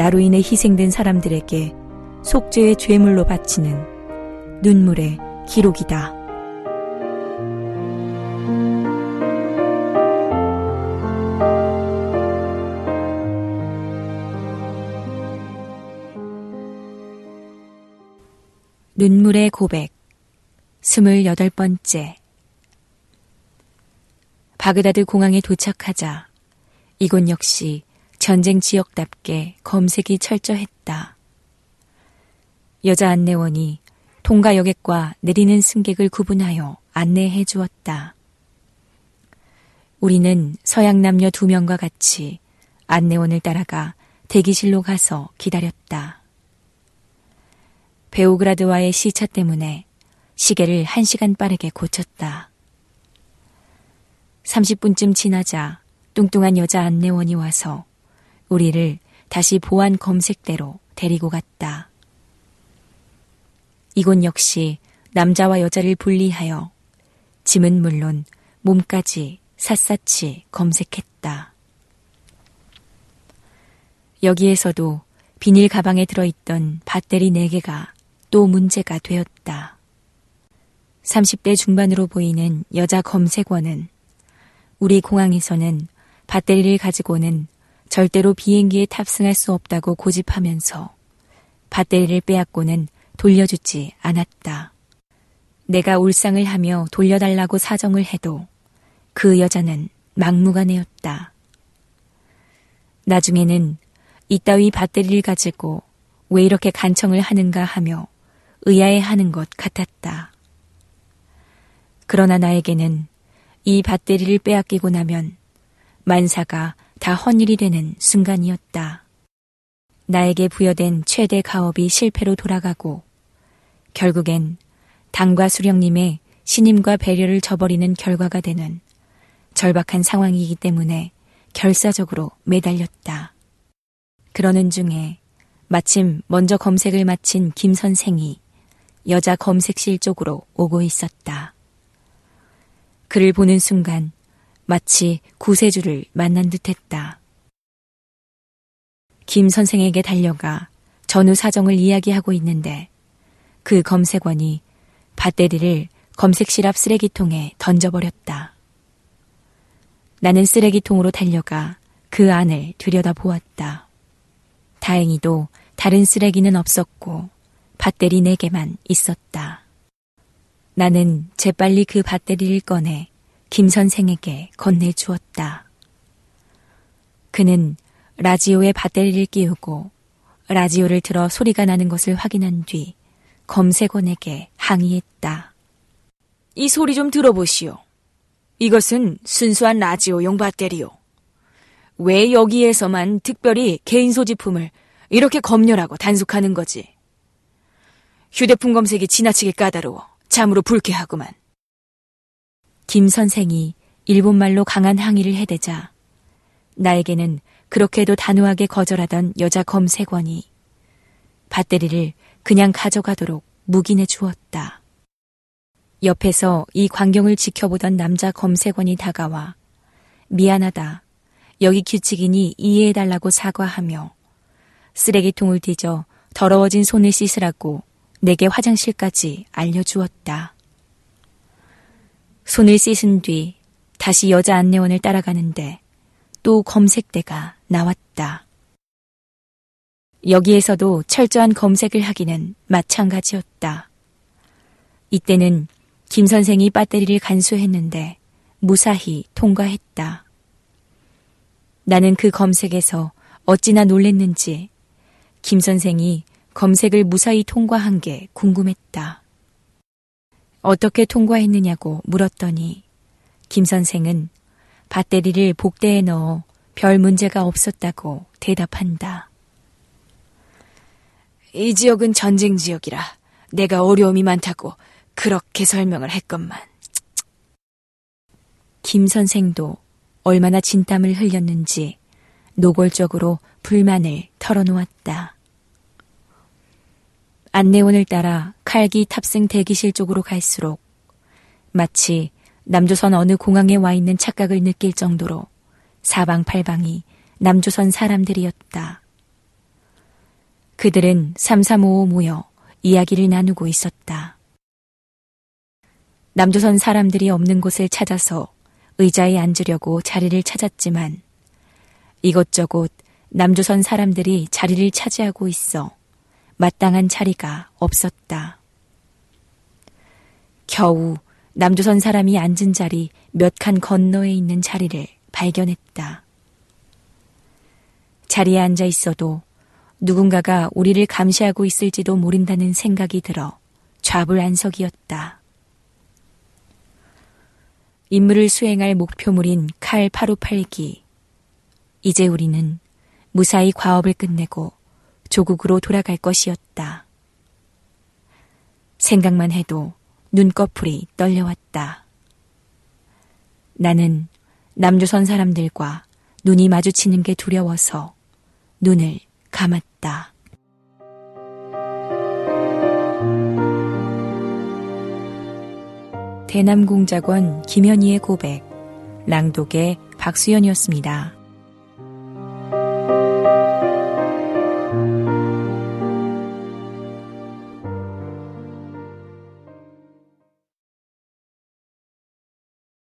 나로 인해 희생된 사람들에게 속죄의 죄물로 바치는 눈물의 기록이다. 눈물의 고백 스물여덟 번째 바그다드 공항에 도착하자 이곳 역시 전쟁 지역답게 검색이 철저했다. 여자 안내원이 통과 여객과 내리는 승객을 구분하여 안내해 주었다. 우리는 서양 남녀 두 명과 같이 안내원을 따라가 대기실로 가서 기다렸다. 베오그라드와의 시차 때문에 시계를 한 시간 빠르게 고쳤다. 30분쯤 지나자 뚱뚱한 여자 안내원이 와서 우리를 다시 보안 검색대로 데리고 갔다. 이곳 역시 남자와 여자를 분리하여 짐은 물론 몸까지 샅샅이 검색했다. 여기에서도 비닐 가방에 들어있던 밧데리 4개가 또 문제가 되었다. 30대 중반으로 보이는 여자 검색원은 우리 공항에서는 배터리를 가지고는 절대로 비행기에 탑승할 수 없다고 고집하면서 배터리를 빼앗고는 돌려주지 않았다. 내가 울상을 하며 돌려달라고 사정을 해도 그 여자는 막무가내였다. 나중에는 이따위 배터리를 가지고 왜 이렇게 간청을 하는가 하며 의아해하는 것 같았다. 그러나 나에게는 이 밧데리를 빼앗기고 나면 만사가 다 헛일이 되는 순간이었다. 나에게 부여된 최대 가업이 실패로 돌아가고 결국엔 당과 수령님의 신임과 배려를 저버리는 결과가 되는 절박한 상황이기 때문에 결사적으로 매달렸다. 그러는 중에 마침 먼저 검색을 마친 김 선생이 여자 검색실 쪽으로 오고 있었다. 그를 보는 순간 마치 구세주를 만난 듯 했다. 김 선생에게 달려가 전후 사정을 이야기하고 있는데 그 검색원이 밧데리를 검색실 앞 쓰레기통에 던져버렸다. 나는 쓰레기통으로 달려가 그 안을 들여다보았다. 다행히도 다른 쓰레기는 없었고 밧데리 네 개만 있었다. 나는 재빨리 그 밧데리를 꺼내 김 선생에게 건네주었다. 그는 라지오에 밧데리를 끼우고 라지오를 들어 소리가 나는 것을 확인한 뒤 검색원에게 항의했다. 이 소리 좀 들어보시오. 이것은 순수한 라지오용 배터리요. 왜 여기에서만 특별히 개인 소지품을 이렇게 검열하고 단속하는 거지? 휴대폰 검색이 지나치게 까다로워 참으로 불쾌하구만. 김 선생이 일본말로 강한 항의를 해대자 나에게는 그렇게도 단호하게 거절하던 여자 검색원이 밧데리를 그냥 가져가도록 묵인해 주었다. 옆에서 이 광경을 지켜보던 남자 검색원이 다가와 미안하다. 여기 규칙이니 이해해달라고 사과하며 쓰레기통을 뒤져 더러워진 손을 씻으라고 내게 화장실까지 알려주었다. 손을 씻은 뒤 다시 여자 안내원을 따라가는데 또 검색대가 나왔다. 여기에서도 철저한 검색을 하기는 마찬가지였다. 이때는 김 선생이 배터리를 간수했는데 무사히 통과했다. 나는 그 검색에서 어찌나 놀랬는지 김 선생이 검색을 무사히 통과한 게 궁금했다. 어떻게 통과했느냐고 물었더니 김 선생은 배터리를 복대에 넣어 별 문제가 없었다고 대답한다. 이 지역은 전쟁 지역이라 내가 어려움이 많다고 그렇게 설명을 했건만. 김 선생도 얼마나 진땀을 흘렸는지 노골적으로 불만을 털어놓았다. 안내원을 따라 칼기 탑승 대기실 쪽으로 갈수록 마치 남조선 어느 공항에 와 있는 착각을 느낄 정도로 사방팔방이 남조선 사람들이었다. 그들은 삼삼오오 모여 이야기를 나누고 있었다. 남조선 사람들이 없는 곳을 찾아서 의자에 앉으려고 자리를 찾았지만 이것저것 남조선 사람들이 자리를 차지하고 있어 마땅한 자리가 없었다. 겨우 남조선 사람이 앉은 자리 몇 칸 건너에 있는 자리를 발견했다. 자리에 앉아 있어도 누군가가 우리를 감시하고 있을지도 모른다는 생각이 들어 좌불안석이었다. 임무를 수행할 목표물인 칼 858기. 이제 우리는 무사히 과업을 끝내고 조국으로 돌아갈 것이었다. 생각만 해도 눈꺼풀이 떨려왔다. 나는 남조선 사람들과 눈이 마주치는 게 두려워서 눈을 감았다. 대남공작원 김현희의 고백, 랑독의 박수연이었습니다.